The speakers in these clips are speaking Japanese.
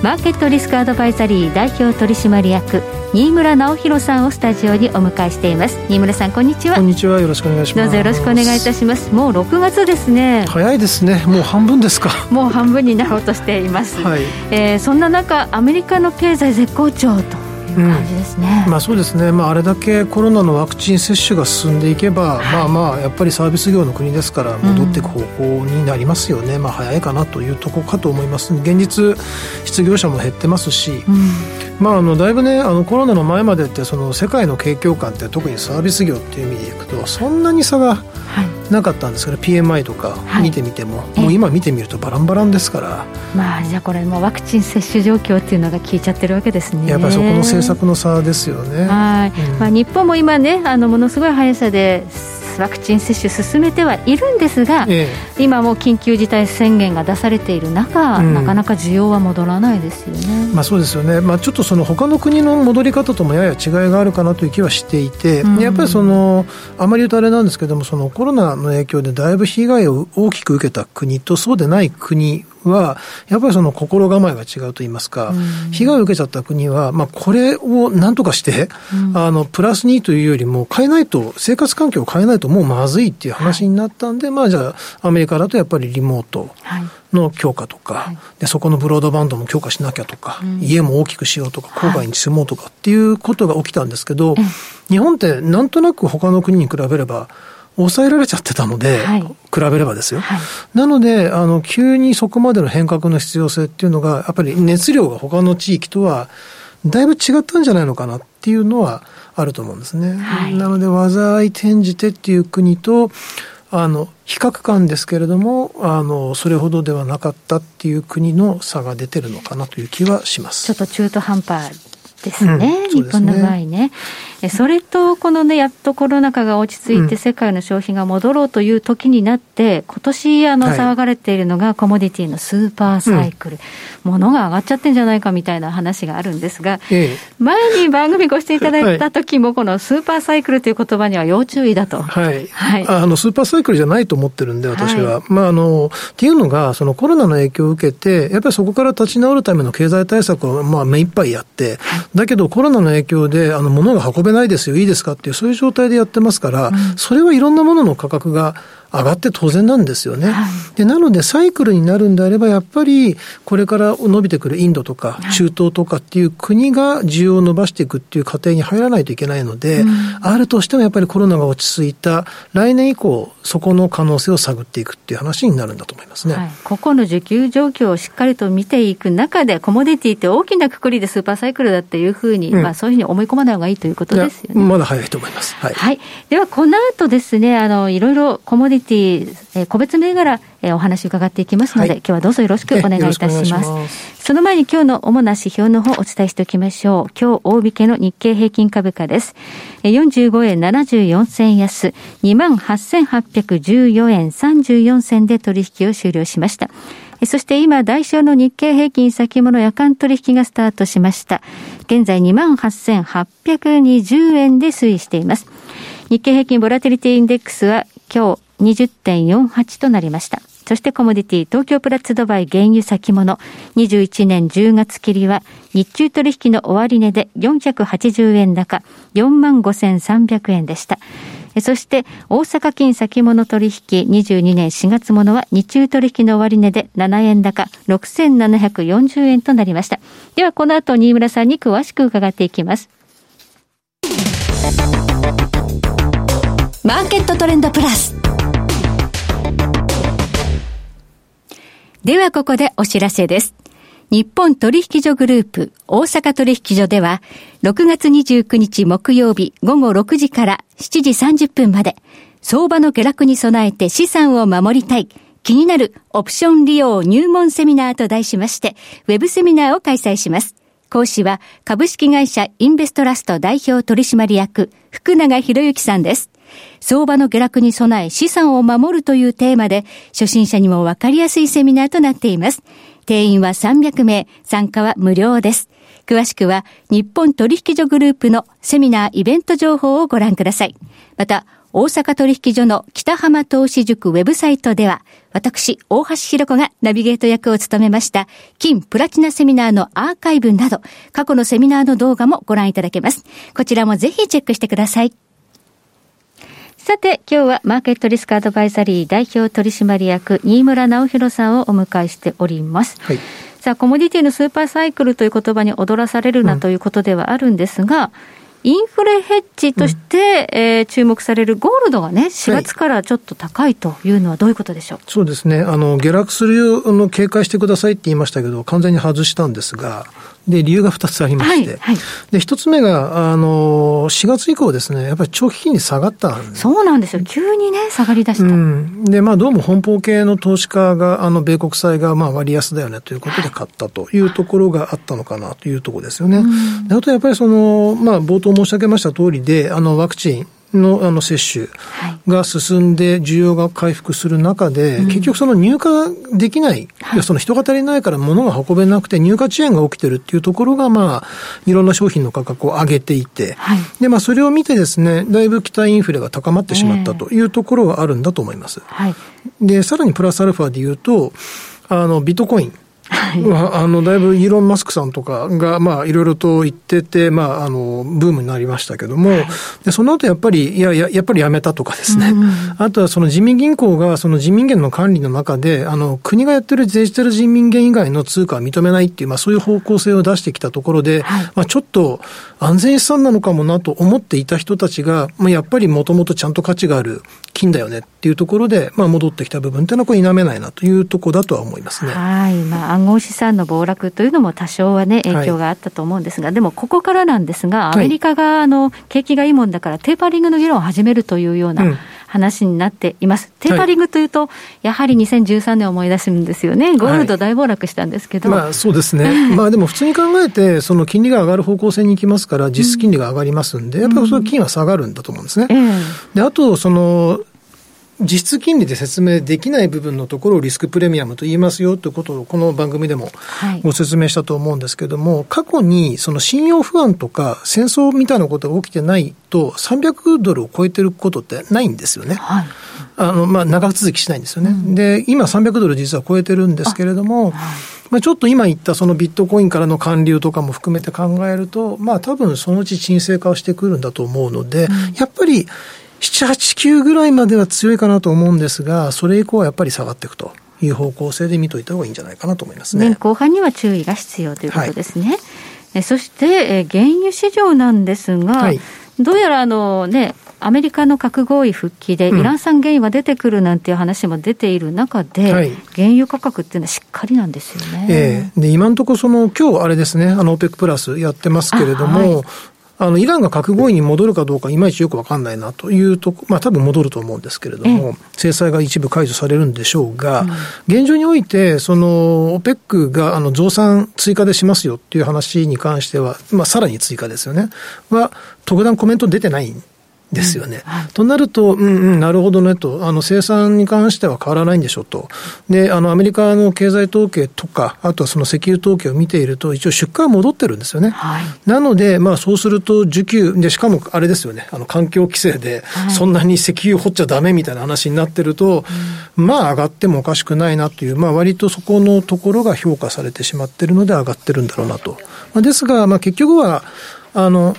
マーケットリスクアドバイザリー代表取締役新村直弘さんをスタジオにお迎えしています。新村さんこんにちは。こんにちは。よろしくお願いします。どうぞよろしくお願いいたします。もう6月ですね。早いですね。もう半分ですか。もう半分になろうとしています、はい。えー、そんな中アメリカの経済絶好調と感じですね、うん、まあ、そうですね、まあ、あれだけコロナのワクチン接種が進んでいけば、はい、まあまあやっぱりサービス業の国ですから戻っていく方向になりますよね、うん、まあ、早いかなというところかと思います。現実失業者も減ってますし、うん、まあ、あのだいぶねあのコロナの前までってその世界の景況感って特にサービス業っていう意味でいくとそんなに差がなかったんですけど、はい、PMI とか見てみても、はい、もう今見てみるとバランバランですから。まあじゃあこれもワクチン接種状況っていうのが効いちゃってるわけですね。やっぱりそこの政策の差ですよね。はい、うん、まあ、日本も今ねあのものすごい速さでワクチン接種進めてはいるんですが、ええ、今も緊急事態宣言が出されている中、うん、なかなか需要は戻らないですよね、まあ、そうですよね、まあ、ちょっとその他の国の戻り方ともやや違いがあるかなという気はしていて、うん、やっぱりそのあまり言うとあれなんですけどもそのコロナの影響でだいぶ被害を大きく受けた国とそうでない国は、やっぱりその心構えが違うと言いますか、うん、被害を受けちゃった国は、まあ、これをなんとかして、うん、あの、プラスにというよりも、変えないと、生活環境を変えないともうまずいっていう話になったんで、はい、まあ、じゃあ、アメリカだとやっぱりリモート。の強化とか、はい、でそこのブロードバンドも強化しなきゃとか、うん、家も大きくしようとか、郊外に住もうとかっていうことが起きたんですけど、はい、日本ってなんとなく他の国に比べれば、抑えられちゃってたので、はい、比べればですよ。はい、なので、あの、急にそこまでの変革の必要性っていうのが、やっぱり熱量が他の地域とは、だいぶ違ったんじゃないのかなっていうのはあると思うんですね。はい、なので、災い転じてっていう国と、あの、比較感ですけれども、あの、それほどではなかったっていう国の差が出てるのかなという気はします。ちょっと中途半端ですね、うん、日本の場合ね。それと、このね、やっとコロナ禍が落ち着いて、世界の消費が戻ろうという時になって、今年あの騒がれているのが、コモディティのスーパーサイクル、うん、物が上がっちゃってんじゃないかみたいな話があるんですが、ええ、前に番組ご出演いただいた時も、このスーパーサイクルという言葉には要注意だと。はい。はい、あの、スーパーサイクルじゃないと思ってるんで、私は。はい、まあ、あの、っていうのが、そのコロナの影響を受けて、やっぱりそこから立ち直るための経済対策を、まあ、目いっぱいやって、だけどコロナの影響で、あの、物が運べないですよ、いいですかっていう、そういう状態でやってますから、うん、それはいろんなものの価格が上がって当然なんですよね。はい、でなので、サイクルになるんであれば、やっぱり、これから伸びてくるインドとか、中東とかっていう国が需要を伸ばしていくっていう過程に入らないといけないので、うん、あるとしてもやっぱりコロナが落ち着いた、来年以降、そこの可能性を探っていくっていう話になるんだと思いますね。はい、個々の需給状況をしっかりと見ていく中で、コモディティって大きなくくりでスーパーサイクルだっていうふうに、うん、まあそういうふうに思い込まない方がいいということですよね。まだ早いと思います。はい。はい、では、この後ですね、あの、いろいろコモディティ、えー、個別銘柄、えー、お話伺っていきますので、はい、今日はどうぞよろしくお願いいたします。その前に今日の主な指標の方お伝えしておきましょう。今日大引けの日経平均株価です。45円74銭安、28,814円34銭で取引を終了しました。そして今、代償の日経平均先物夜間取引がスタートしました。現在28,820円で推移しています。日経平均ボラテリティインデックスは今日20.48となりました。そしてコモディティ、東京プラッツドバイ原油先物、21年10月切りは、日中取引の終値で480円高、45,300円でした。そして、大阪金先物取引22年4月ものは日中取引の終値で7円高6740円となりました。では、この後、新村さんに詳しく伺っていきます。マーケットトレンドプラス。ではここでお知らせです。日本取引所グループ大阪取引所では6月29日木曜日午後6時から7時30分まで相場の下落に備えて資産を守りたい気になるオプション利用入門セミナーと題しましてウェブセミナーを開催します。講師は株式会社インベストラスト代表取締役福永博之さんです。相場の下落に備え資産を守るというテーマで、初心者にもわかりやすいセミナーとなっています。定員は300名、参加は無料です。詳しくは、日本取引所グループのセミナーイベント情報をご覧ください。また、大阪取引所の北浜投資塾ウェブサイトでは、私、大橋弘子がナビゲート役を務めました、金プラチナセミナーのアーカイブなど、過去のセミナーの動画もご覧いただけます。こちらもぜひチェックしてください。さて、今日はマーケットリスクアドバイザリー代表取締役、新村直弘さんをお迎えしております。はい。さあ、コモディティのスーパーサイクルという言葉に踊らされるなということではあるんですが、うんインフレヘッジとして、うん、えー、注目されるゴールドがね、4月からちょっと高いというのはどういうことでしょう、はい、そうですね。あの、下落するの警戒してくださいって言いましたけど、完全に外したんですが、で、理由が2つありまして、はいはい、で、1つ目が、あの、4月以降ですね、やっぱり長期金利下がったそうなんですよ。急にね、下がりだした。うん、で、まあ、どうも本邦系の投資家が、あの、米国債が、まあ、割安だよねということで買ったというところがあったのかなというところですよね。であと、やっぱりその、まあ、冒頭申し上げました通りで、あの、ワクチン、のあの接種が進んで需要が回復する中で、結局その入荷できない、その人が足りないから物が運べなくて入荷遅延が起きてるっていうところが、まあ、いろんな商品の価格を上げていて、で、まあ、それを見てですね、だいぶ期待インフレが高まってしまったというところがあるんだと思います。で、さらにプラスアルファで言うと、あの、ビットコイン。はい、あの、だいぶイーロン・マスクさんとかが、まあ、いろいろと言ってて、まあ、あの、ブームになりましたけども、はい、でその後やっぱり、いや、ややっぱりやめたとかですね、うん、あとはその人民銀行が、その人民元の管理の中で、あの、国がやってるデジタル人民元以外の通貨は認めないっていう、まあ、そういう方向性を出してきたところで、はい、まあ、ちょっと安全資産なのかもなと思っていた人たちが、まあ、やっぱりもともとちゃんと価値がある金だよねっていうところで、まあ、戻ってきた部分っていうのは、これ否めないなというところだとは思いますね。はい。まあ、暗号資産の暴落というのも多少はね、影響があったと思うんですが、はい、でもここからなんですが、アメリカが、あの、景気がいいもんだから、テーパリングの議論を始めるというような、話になっています。テーパリングというと、やはり2013年を思い出すんですよね。ゴールド大暴落したんですけど。まあそうですね。まあでも普通に考えて、その金利が上がる方向性に行きますから、実質金利が上がりますんで、やっぱりその金は下がるんだと思うんですね。で、あと、その、実質金利で説明できない部分のところをリスクプレミアムと言いますよということをこの番組でもご説明したと思うんですけれども、はい、過去にその信用不安とか戦争みたいなことが起きてないと300ドルを超えてることってないんですよね。はい、あの、まあ、長続きしないんですよね。うん、で、今300ドル実は超えてるんですけれども、まあ、ちょっと今言ったそのビットコインからの還流とかも含めて考えると、まあ多分そのうち沈静化をしてくるんだと思うので、うん、やっぱり7、8、9ぐらいまでは強いかなと思うんですが、それ以降はやっぱり下がっていくと。いう方向性で見といた方がいいんじゃないかなと思いますね。年後半には注意が必要ということですね。はい、えそして、え原油市場なんですが、はい、どうやらあのね、アメリカの核合意復帰で、イラン産原油は出てくるなんていう話も出ている中で、うん原油価格っていうのはしっかりなんですよね。ええ。ー、で今のところ、その今日あれですね、あの OPEC プラスやってますけれども、あの、イランが核合意に戻るかどうか、いまいちよくわかんないなというと、まあ多分戻ると思うんですけれども、制裁が一部解除されるんでしょうが、現状において、その、OPEC があの増産追加でしますよっていう話に関しては、まあさらに追加ですよね、は、特段コメント出てないですよね。うんはい、となると、うんうん、なるほどねと、あの生産に関しては変わらないんでしょうと。で、あのアメリカの経済統計とか、あとはその石油統計を見ていると、一応出荷は戻ってるんですよね。はい、なので、まあそうすると需給、で、しかもあれですよね、あの環境規制で、そんなに石油掘っちゃダメみたいな話になってると、まあ上がってもおかしくないなという、まあ割とそこのところが評価されてしまってるので上がってるんだろうなと。まあ、ですが、まあ結局は、あの、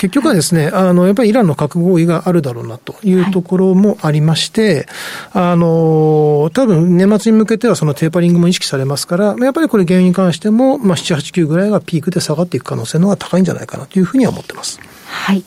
結局はですね、あの、やっぱりイランの核合意があるだろうなというところもありまして、はい、あの、多分年末に向けてはそのテーパリングも意識されますから、やっぱりこれ原因に関しても、まあ、7、8、9ぐらいがピークで下がっていく可能性の方が高いんじゃないかなというふうには思ってます。はい。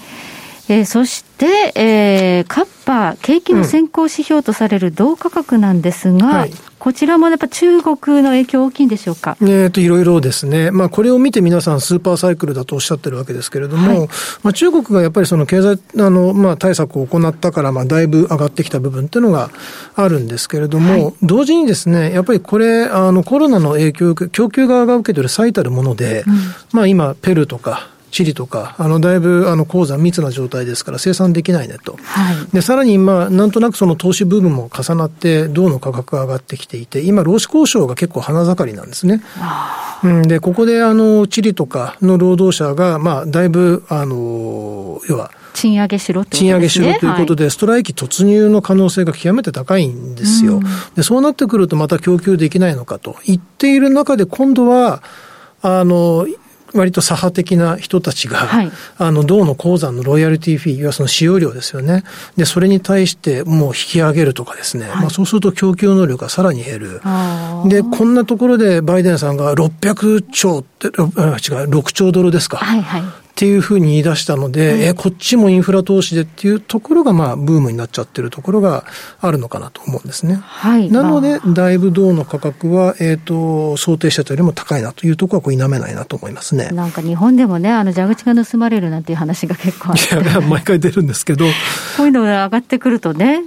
えー、そして、えー、カッパ、景気の先行指標とされる銅価格なんですが、うんはい、こちらもやっぱ中国の影響大きいんでしょうか？えっ、ー、と、いろいろですね。まあ、これを見て皆さんスーパーサイクルだとおっしゃってるわけですけれども、はい、まあ、中国がやっぱりその経済、あの、まあ、対策を行ったから、まあ、だいぶ上がってきた部分っていうのがあるんですけれども、はい、同時にですね、やっぱりこれ、あの、コロナの影響、供給側が受けてる最たるもので、うん、まあ、今、ペルとか、チリとか、あの、だいぶ、あの、鉱山密な状態ですから生産できないねと。はい。で、さらに、まあ、なんとなくその投資部分も重なって、銅の価格が上がってきていて、今、労使交渉が結構花盛りなんですね。うん、で、ここで、あの、チリとかの労働者が、まあ、だいぶ、あの、要は、賃上げしろってことですね。賃上げしろということで、はい、ストライキ突入の可能性が極めて高いんですよ。で、そうなってくるとまた供給できないのかと言っている中で、今度は、あの、割と左派的な人たちが、はい、あの、銅の鉱山のロイヤリティフィー、いわゆるその使用量ですよね。で、それに対してもう引き上げるとかですね。はい、まあそうすると供給能力がさらに減る。で、こんなところでバイデンさんが600兆って、違う、6兆ドルですか。はいはい。っていうふうに言い出したので、うん、え、こっちもインフラ投資でっていうところが、まあ、ブームになっちゃってるところがあるのかなと思うんですね。はい。なので、だいぶ銅の価格は、えっ、ー、と、想定したよりも高いなというところは、こう、否めないなと思いますね。なんか日本でもね、あの、蛇口が盗まれるなんていう話が結構あって。いや、毎回出るんですけど。こういうのが上がってくるとね、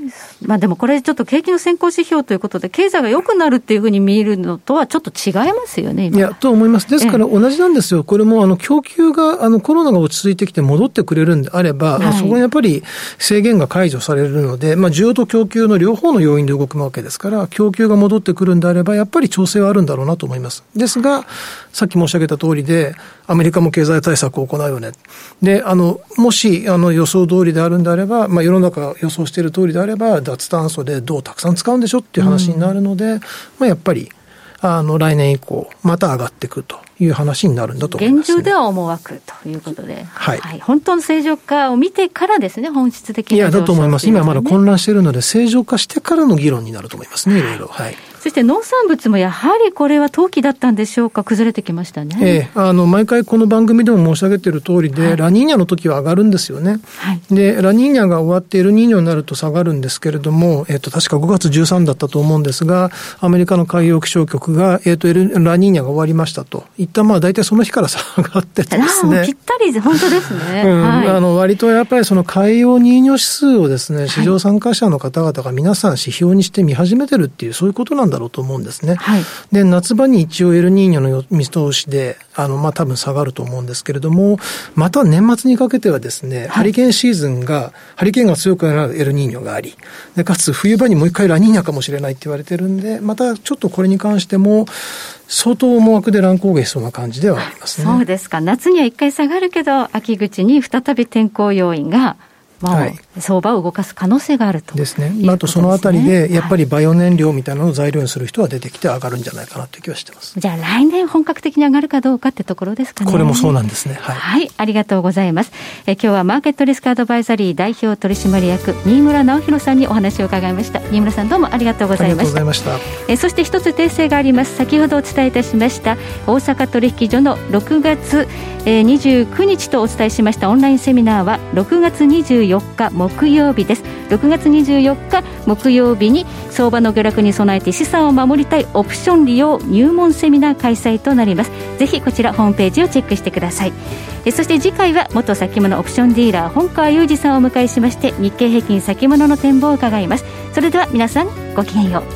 まあでもこれちょっと景気の先行指標ということで、経済が良くなるっていうふうに見るのとはちょっと違いますよね、いや、と思います。ですから同じなんですよ。これも、あの、供給が、あの、コロナが落ち着いてきて戻ってくれるんであれば、はい、そこにやっぱり制限が解除されるので、まあ、需要と供給の両方の要因で動くわけですから、供給が戻ってくるんであれば、やっぱり調整はあるんだろうなと思います。ですが、さっき申し上げた通りで、アメリカも経済対策を行うよね。で、あの、もし、あの、予想通りであるんであれば、まあ、世の中が予想している通りであれば、脱炭素でどうたくさん使うんでしょっていう話になるので、うん、まあ、やっぱり、あの、来年以降、また上がっていくという話になるんだと思います、ね、現状では思惑ということで、はい、はい、本当の正常化を見てからですね、本質的な、ね、いや、だと思います。今まだ混乱しているので、正常化してからの議論になると思いますね、いろいろ。はい。そして農産物もやはりこれは投機だったんでしょうか、崩れてきましたね。ええ、あの、毎回この番組でも申し上げている通りで、はい、ラニーニャの時は上がるんですよね。はい、で、ラニーニャが終わってエルニーニョになると下がるんですけれども、えっ、と、確か5月13だったと思うんですが、アメリカの海洋気象局が、えっ、と、ラニーニャが終わりましたと。一旦まあ大体その日から下がってですね。ぴったり、本当ですね。うん、はい、あの、割とやっぱりその海洋ニーニョ指数をですね、市場参加者の方々が皆さん指標にして見始めてるっていう、そういうことなんだろうと思うんですね。はい、で、夏場に一応エルニーニョの見通しで、あの、まあ、多分下がると思うんですけれども、また年末にかけてはですね、はい、ハリケーンシーズンが、ハリケーンが強くなるエルニーニョがあり、で、かつ冬場にもう一回ラニーニャかもしれないって言われてるんで、またちょっとこれに関しても、相当思惑で乱高下しそうな感じではありますね。そうですか。夏には一回下がるけど、秋口に再び天候要因がまあ、はい、相場を動かす可能性があるとですね。まあ、あとそのあたりで、やっぱりバイオ燃料みたいなのを材料にする人は出てきて上がるんじゃないかなという気はしてます。じゃあ来年本格的に上がるかどうかってところですかね。これもそうなんですね。はい。はい、ありがとうございます。え今日はマーケットリスクアドバイザリー代表取締役、新村直弘さんにお話を伺いました。新村さんどうもありがとうございました。ありがとうございました。えそして一つ訂正があります。先ほどお伝えいたしました、大阪取引所の6月、えー、29日とお伝えしましたオンラインセミナーは6月24日木曜日です。6月24日木曜日に相場の下落に備えて資産を守りたいオプション利用入門セミナー開催となります。ぜひこちらホームページをチェックしてください。えそして次回は元先物オプションディーラー本川裕二さんをお迎えしまして日経平均先物の展望を伺います。それでは皆さんごきげんよう。